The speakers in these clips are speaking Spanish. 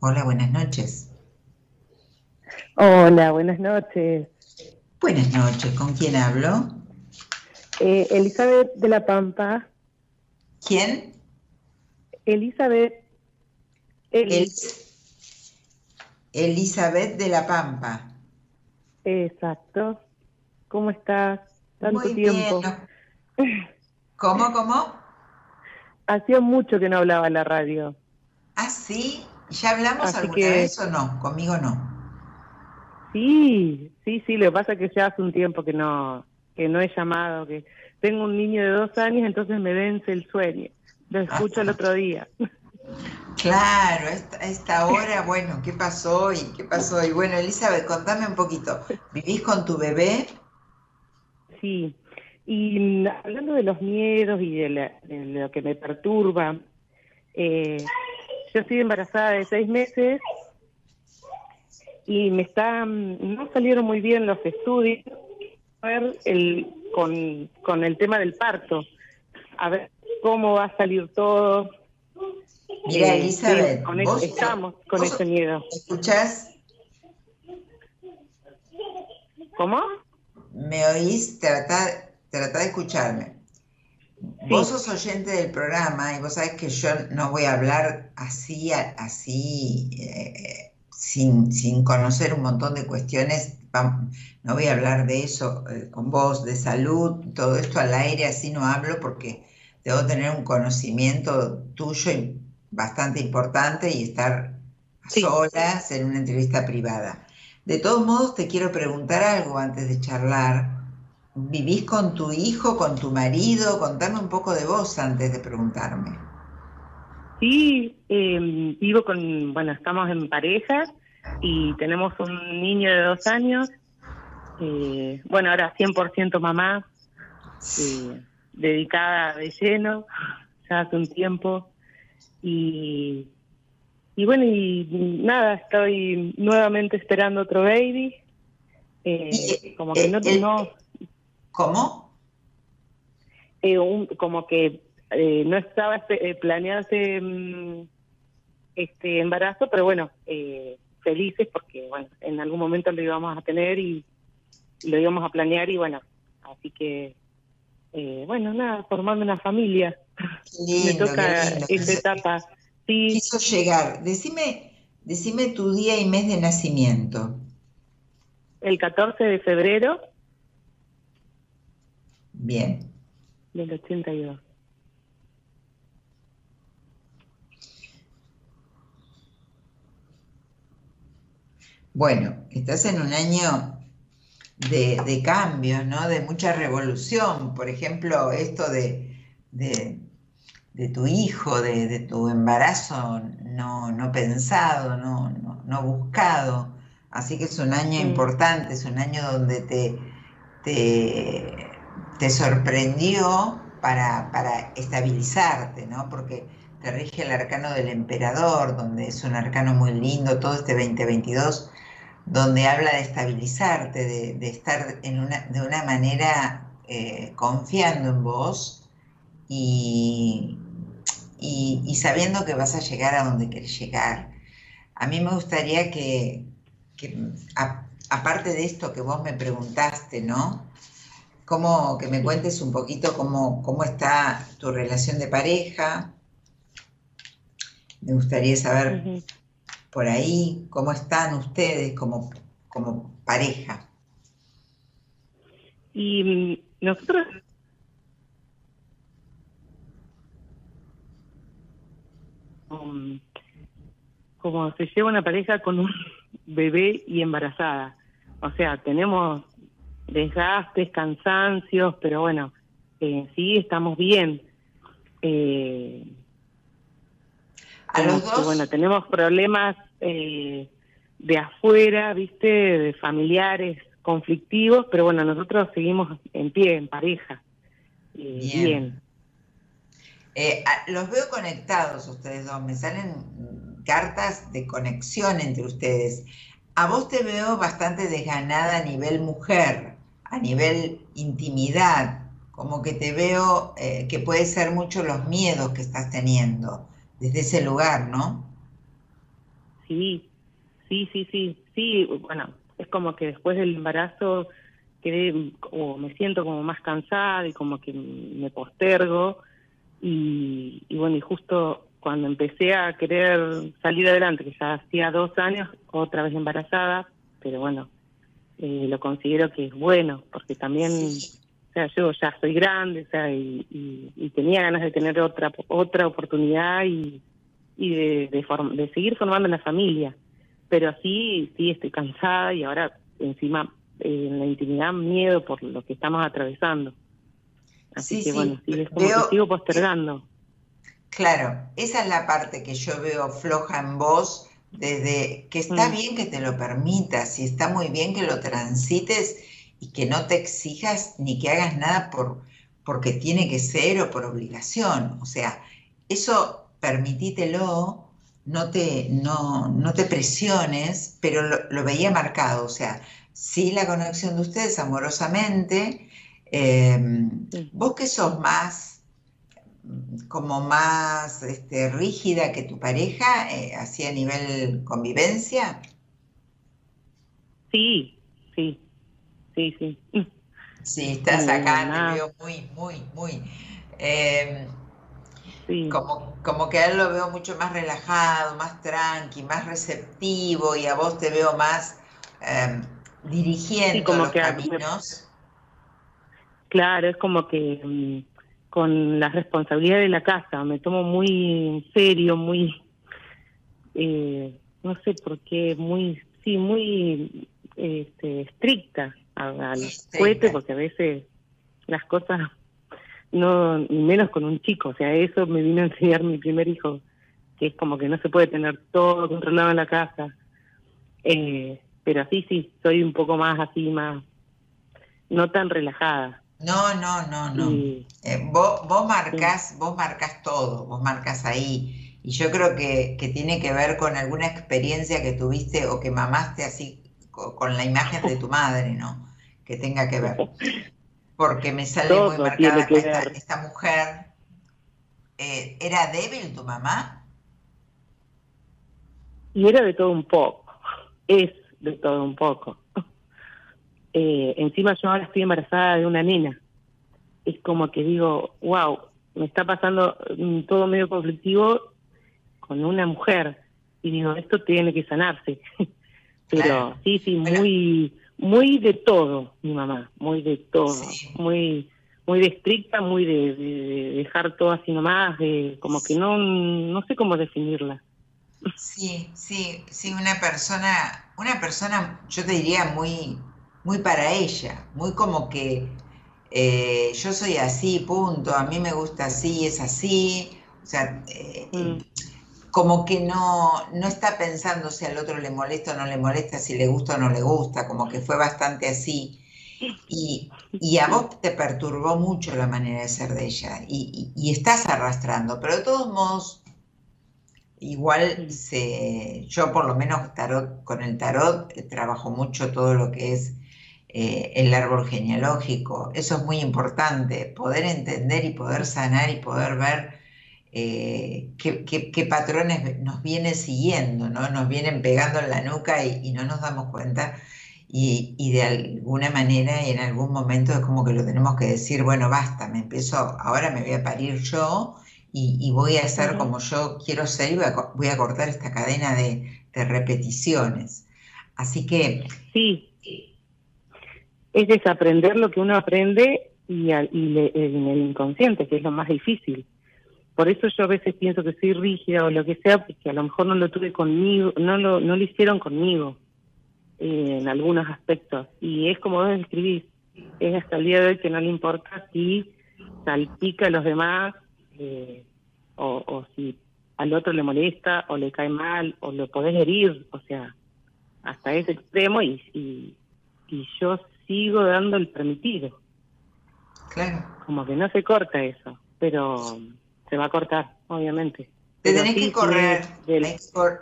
Hola, buenas noches. Hola, buenas noches. Buenas noches, ¿con quién hablo? Eh, Elizabeth de la Pampa. ¿Quién? Elizabeth. Elizabeth de la Pampa. Exacto. ¿Cómo estás? Tanto tiempo. ¿Cómo, cómo? Hacía mucho que no hablaba en la radio. ¿Ah, sí? ¿Ya hablamos alguna vez o no? Conmigo no. Sí, sí, sí, lo que pasa es que ya hace un tiempo que no, que no he llamado, que tengo un niño de dos años, entonces me vence el sueño. Lo escucho el otro día. Claro, a esta, hora, bueno, ¿qué pasó hoy? ¿Qué pasó hoy? Bueno, Elizabeth, contame un poquito. ¿Vivís con tu bebé? Sí, y hablando de los miedos y de, lo que me perturba, eh, yo estoy embarazada de seis meses y me están, no salieron muy bien los estudios ver el, con, con el tema del parto, a ver cómo va a salir todo. Mira, eh, Elizabeth, con estamos con ese miedo. ¿Escuchás? ¿Cómo? ¿Me oís? Trata, trata de escucharme. Vos sos oyente del programa y vos sabés que yo no voy a hablar así, así, eh, sin, sin, conocer un montón de cuestiones. No voy a hablar de eso eh, con vos, de salud, todo esto al aire, así no hablo porque debo tener un conocimiento tuyo bastante importante y estar solas en una entrevista privada. De todos modos, te quiero preguntar algo antes de charlar ¿Vivís con tu hijo, con tu marido? Contame un poco de vos antes de preguntarme. Sí, em, vivo con, bueno, estamos en pareja y tenemos un niño de dos años. Eh, bueno, ahora 100% mamá, eh, dedicada de lleno, ya hace un tiempo. Y, y bueno, y nada, estoy nuevamente esperando otro baby. Eh, como que no, no ¿Cómo? Eh, como que eh, no estaba eh, planeado mm, este embarazo, pero bueno, felices porque bueno, en algún momento lo íbamos a tener y lo íbamos a planear y bueno, así que bueno, nada, formando una familia. Me toca esa etapa. Sí. Quiso llegar. Decime, decime tu día y mes de nacimiento. El 14 de febrero Bien. Del 82. Bueno, estás en un año de, de cambios, ¿no? De mucha revolución. Por ejemplo, esto de, de, tu hijo, de, tu embarazo no, no pensado, no, no, buscado. Así que es un año importante, es un año donde te, te te sorprendió para, estabilizarte, ¿no? Porque te rige el arcano del emperador, donde es un arcano muy lindo, todo este 2022, donde habla de estabilizarte, de, estar en una, de una manera eh, confiando en vos y, y, sabiendo que vas a llegar a donde querés llegar. A mí me gustaría que, aparte de esto que vos me preguntaste, ¿no? Cómo, que me cuentes un poquito cómo, cómo está tu relación de pareja. Me gustaría saber por ahí cómo están ustedes como, como pareja. Y mm, nosotros como se lleva una pareja con un bebé y embarazada. O sea, tenemos desgastes, cansancios, pero bueno, eh, sí estamos bien. Eh, a los dos. Bueno, tenemos problemas eh, de afuera, viste, de familiares conflictivos, pero bueno, nosotros seguimos en pie, en pareja. bien. los veo conectados ustedes dos, me salen cartas de conexión entre ustedes. A vos te veo bastante desganada a nivel mujer a nivel intimidad, como que te veo eh, que puede ser mucho los miedos que estás teniendo desde ese lugar, ¿no? Sí, sí, sí, sí, sí, bueno, es como que después del embarazo quedé o me siento como más cansada y como que me postergo y, y bueno, y justo cuando empecé a querer salir adelante, que ya hacía dos años, otra vez embarazada, pero bueno, eh, lo considero que es bueno, porque también, o sea, yo ya soy grande, o sea, y, y, tenía ganas de tener otra otra oportunidad y, y de, de, de seguir formando la familia. Pero sí, sí estoy cansada y ahora encima eh, en la intimidad miedo por lo que estamos atravesando. Así que bueno, sí, es como que sigo postergando. Claro, esa es la parte que yo veo floja en vos, desde que está mm. bien que te lo permitas y está muy bien que lo transites y que no te exijas ni que hagas nada por porque tiene que ser o por obligación. O sea, eso permitítelo, no te, no, no te presiones, pero lo, lo, veía marcado. O sea, sí la conexión de ustedes amorosamente. Eh, vos que sos más como más este, rígida que tu pareja, eh, así a nivel convivencia? Sí, sí, sí, sí. Sí, estás acá, te veo muy, muy, muy... Em, como, como que a él lo veo mucho más relajado, más tranqui, más receptivo y a vos te veo más em, dirigiendo los caminos. Claro, es como que mm, con la responsabilidad de la casa. Me tomo muy en serio, muy, eh, no sé por qué, muy, sí, muy este, estricta al cohete, porque a veces las cosas no, ni menos con un chico, o sea, eso me vino a enseñar mi primer hijo, que es como que no se puede tener todo controlado en la casa. Eh, pero así sí, soy un poco más así, más, no tan relajada. No, no, no, no. Eh, vos, vos marcas, vos marcas todo, vos marcas ahí. Y yo creo que, tiene que ver con alguna experiencia que tuviste o que mamaste así con, la imagen de tu madre, ¿no? Que tenga que ver. Porque me sale muy marcada esta, esta, mujer. Eh, ¿Era débil tu mamá? Y era de todo un poco. Es de todo un poco. Eh, encima yo ahora estoy embarazada de una nena. Es como que digo, wow, me está pasando mm, todo medio conflictivo con una mujer. Y digo, esto tiene que sanarse. Pero sí, sí, muy muy de todo, mi mamá, muy de todo, muy muy de estricta, muy de, dejar todo así nomás, de como que no no sé cómo definirla. Sí, sí, sí, una persona, una persona, yo te diría muy muy para ella, muy como que eh, yo soy así, punto, a mí me gusta así, es así, o sea, eh, mm. como que no, no está pensando si al otro le molesta o no le molesta, si le gusta o no le gusta, como que fue bastante así. Y, a vos te perturbó mucho la manera de ser de ella y, y estás arrastrando, pero de todos modos Igual se, yo por lo menos tarot, con el tarot eh, trabajo mucho todo lo que es eh, el árbol genealógico. Eso es muy importante, poder entender y poder sanar y poder ver eh, qué, patrones nos vienen siguiendo, ¿no? Nos vienen pegando en la nuca y, no nos damos cuenta. Y, de alguna manera y en algún momento es como que lo tenemos que decir, bueno, basta, me empiezo, ahora me voy a parir yo y, voy a hacer como yo quiero ser y voy a, cortar esta cadena de, de repeticiones. Así que... Sí, es desaprender lo que uno aprende y, en el inconsciente, que es lo más difícil. Por eso yo a veces pienso que soy rígida o lo que sea, porque a lo mejor no lo tuve conmigo, no lo, no lo hicieron conmigo eh, en algunos aspectos. Y es como vos describís, es hasta el día de hoy que no le importa si salpica a los demás eh, o, si al otro le molesta o le cae mal o lo podés herir, o sea, hasta ese extremo y, y, y yo sigo dando el permitido. Claro. Como que no se corta eso, pero se va a cortar, obviamente. Te tenés que correr,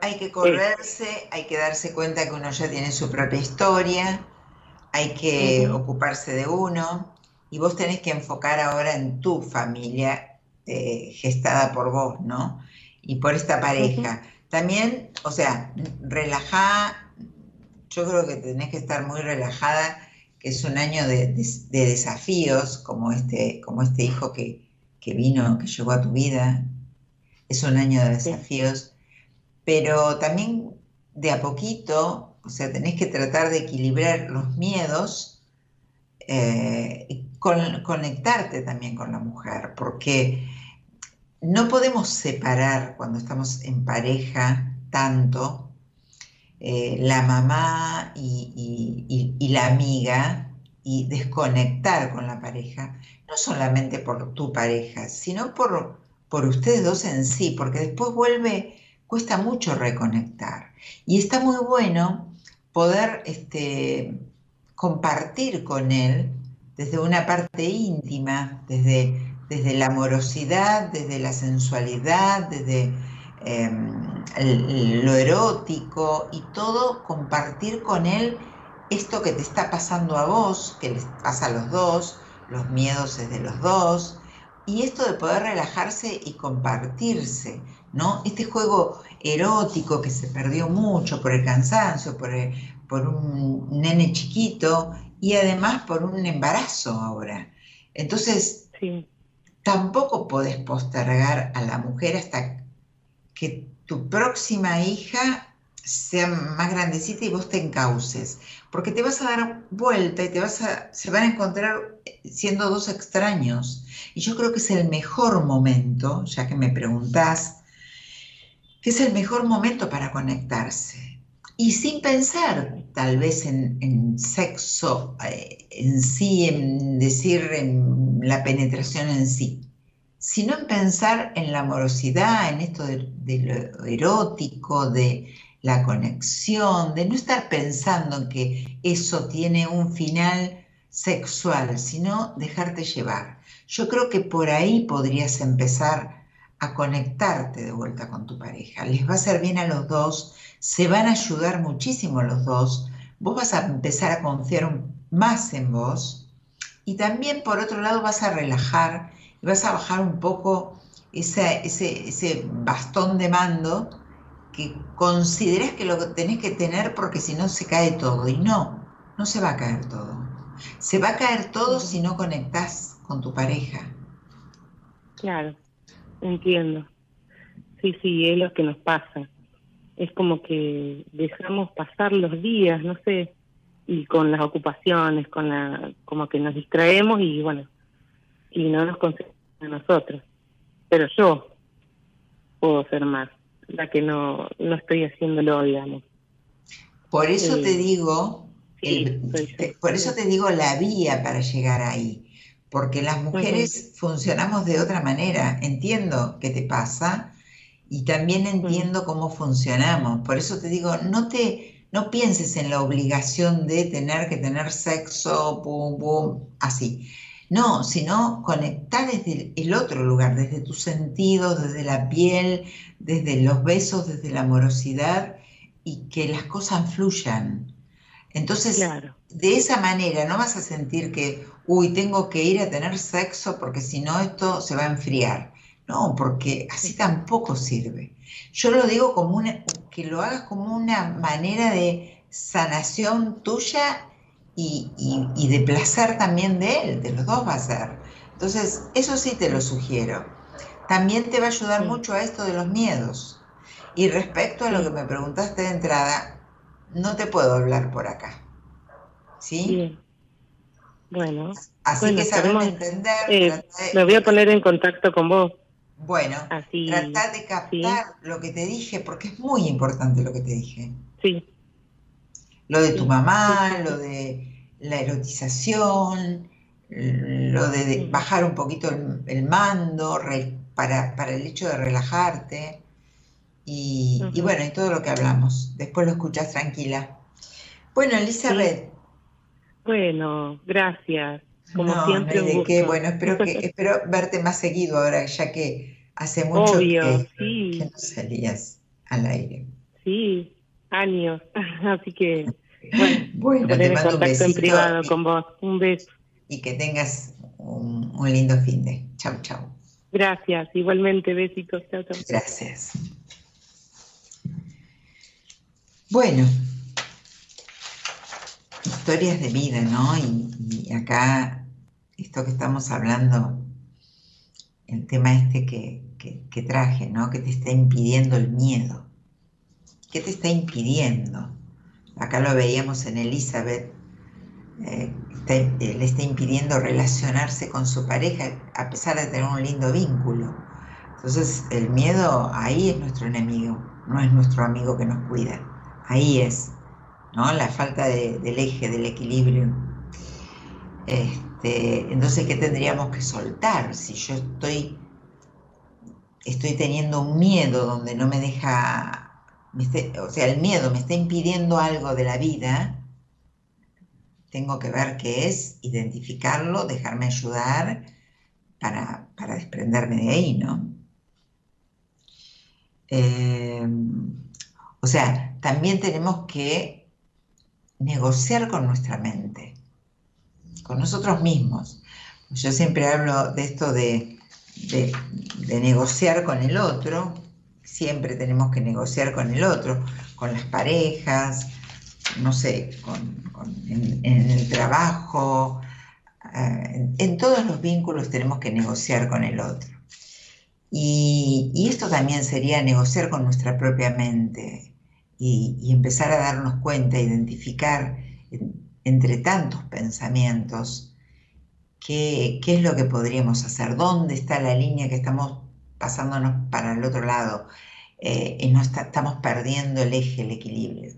hay, que correrse, hay que darse cuenta que uno ya tiene su propia historia, hay que ocuparse de uno y vos tenés que enfocar ahora en tu familia eh, gestada por vos, ¿no? Y por esta pareja. También, o sea, relajá, yo creo que tenés que estar muy relajada, que es un año de, desafíos, como este, como este hijo que, que, vino, que llegó a tu vida, es un año de desafíos, pero también de a poquito, o sea, tenés que tratar de equilibrar los miedos eh, y conectarte también con la mujer, porque no podemos separar cuando estamos en pareja tanto eh, la mamá y, la amiga y desconectar con la pareja, no solamente por tu pareja, sino por, por ustedes dos en sí, porque después vuelve, cuesta mucho reconectar. Y está muy bueno poder este, compartir con él desde una parte íntima, desde desde la amorosidad, desde la sensualidad, desde em, lo erótico y todo, compartir con él esto que te está pasando a vos, que les pasa a los dos, los miedos es de los dos, y esto de poder relajarse y compartirse, ¿no? Este juego erótico que se perdió mucho por el cansancio, por, por un nene chiquito y además por un embarazo ahora. Entonces, sí tampoco podés postergar a la mujer hasta que tu próxima hija sea más grandecita y vos te encauces, porque te vas a dar vuelta y te vas a, se van a encontrar siendo dos extraños. Y yo creo que es el mejor momento, ya que me preguntás, que es el mejor momento para conectarse. Y sin pensar tal vez en, sexo eh, en sí, en decir en la penetración en sí, sino en pensar en la amorosidad, en esto de, lo erótico, de la conexión, de no estar pensando en que eso tiene un final sexual, sino dejarte llevar. Yo creo que por ahí podrías empezar a conectarte de vuelta con tu pareja. Les va a hacer bien a los dos, se van a ayudar muchísimo los dos, vos vas a empezar a confiar más en vos y también por otro lado vas a relajar y vas a bajar un poco ese, ese, bastón de mando que consideras que lo tenés que tener porque si no se cae todo. Y no, no se va a caer todo. Se va a caer todo si no conectás con tu pareja. Claro, entiendo. Sí, sí, es lo que nos pasa es como que dejamos pasar los días, no sé, y con las ocupaciones, con la, como que nos distraemos y bueno, y no nos concentramos a nosotros. Pero yo puedo ser más, la que no, no estoy haciéndolo, digamos. Por eso te digo, por eso te digo la vía para llegar ahí, porque las mujeres funcionamos de otra manera. Entiendo qué te pasa, y también entiendo cómo funcionamos. Por eso te digo, no te no pienses en la obligación de tener que tener sexo, pum, pum, así. No, sino conectar desde el otro lugar, desde tus sentidos, desde la piel, desde los besos, desde la amorosidad y que las cosas fluyan. Entonces, de esa manera no vas a sentir que, uy, tengo que ir a tener sexo porque si no esto se va a enfriar. No, porque así tampoco sirve. Yo lo digo como una, que lo hagas como una manera de sanación tuya y, de placer también de él, de los dos va a ser. Entonces, eso sí te lo sugiero. También te va a ayudar mucho a esto de los miedos. Y respecto a lo que me preguntaste de entrada, no te puedo hablar por acá. ¿Sí? Bueno. Así que sabemos entender. Eh, me voy a poner en contacto con vos. Bueno, tratar de captar lo que te dije, porque es muy importante lo que te dije. Sí. Lo de tu mamá, lo de la erotización, lo de bajar un poquito el, mando para, el hecho de relajarte. Y, bueno, y todo lo que hablamos. Después lo escuchas tranquila. Bueno, Elizabeth. Bueno, gracias. Como siempre. de qué. Bueno, espero, que, espero verte más seguido ahora, ya que hace mucho que, no salías al aire. Sí, años. Así que, bueno, te mando un besito en privado con vos. Un beso. Y que tengas un, lindo fin de. Chau, chau. Gracias, igualmente, besitos. Chau, chau. Gracias. Bueno, historias de vida, ¿no? Y, acá, esto que estamos hablando, el tema este que, traje, ¿no? Que te está impidiendo el miedo. ¿Qué te está impidiendo? Acá lo veíamos en Elizabeth, eh, le está impidiendo relacionarse con su pareja a pesar de tener un lindo vínculo. Entonces el miedo ahí es nuestro enemigo, no es nuestro amigo que nos cuida. Ahí es, ¿no? La falta del eje, del equilibrio. Este, entonces, ¿qué tendríamos que soltar? Si yo estoy, estoy teniendo un miedo donde no me deja, o sea, el miedo me está impidiendo algo de la vida, tengo que ver qué es, identificarlo, dejarme ayudar para, desprenderme de ahí, ¿no? Eh, o sea, también tenemos que negociar con nuestra mente, con nosotros mismos. Yo siempre hablo de esto de, negociar con el otro, siempre tenemos que negociar con el otro, con las parejas, no sé, en, el trabajo, eh, en, todos los vínculos tenemos que negociar con el otro. Y, y, esto también sería negociar con nuestra propia mente, y, empezar a darnos cuenta, identificar entre tantos pensamientos qué, es lo que podríamos hacer, dónde está la línea que estamos pasándonos para el otro lado eh, y no estamos perdiendo el eje, el equilibrio.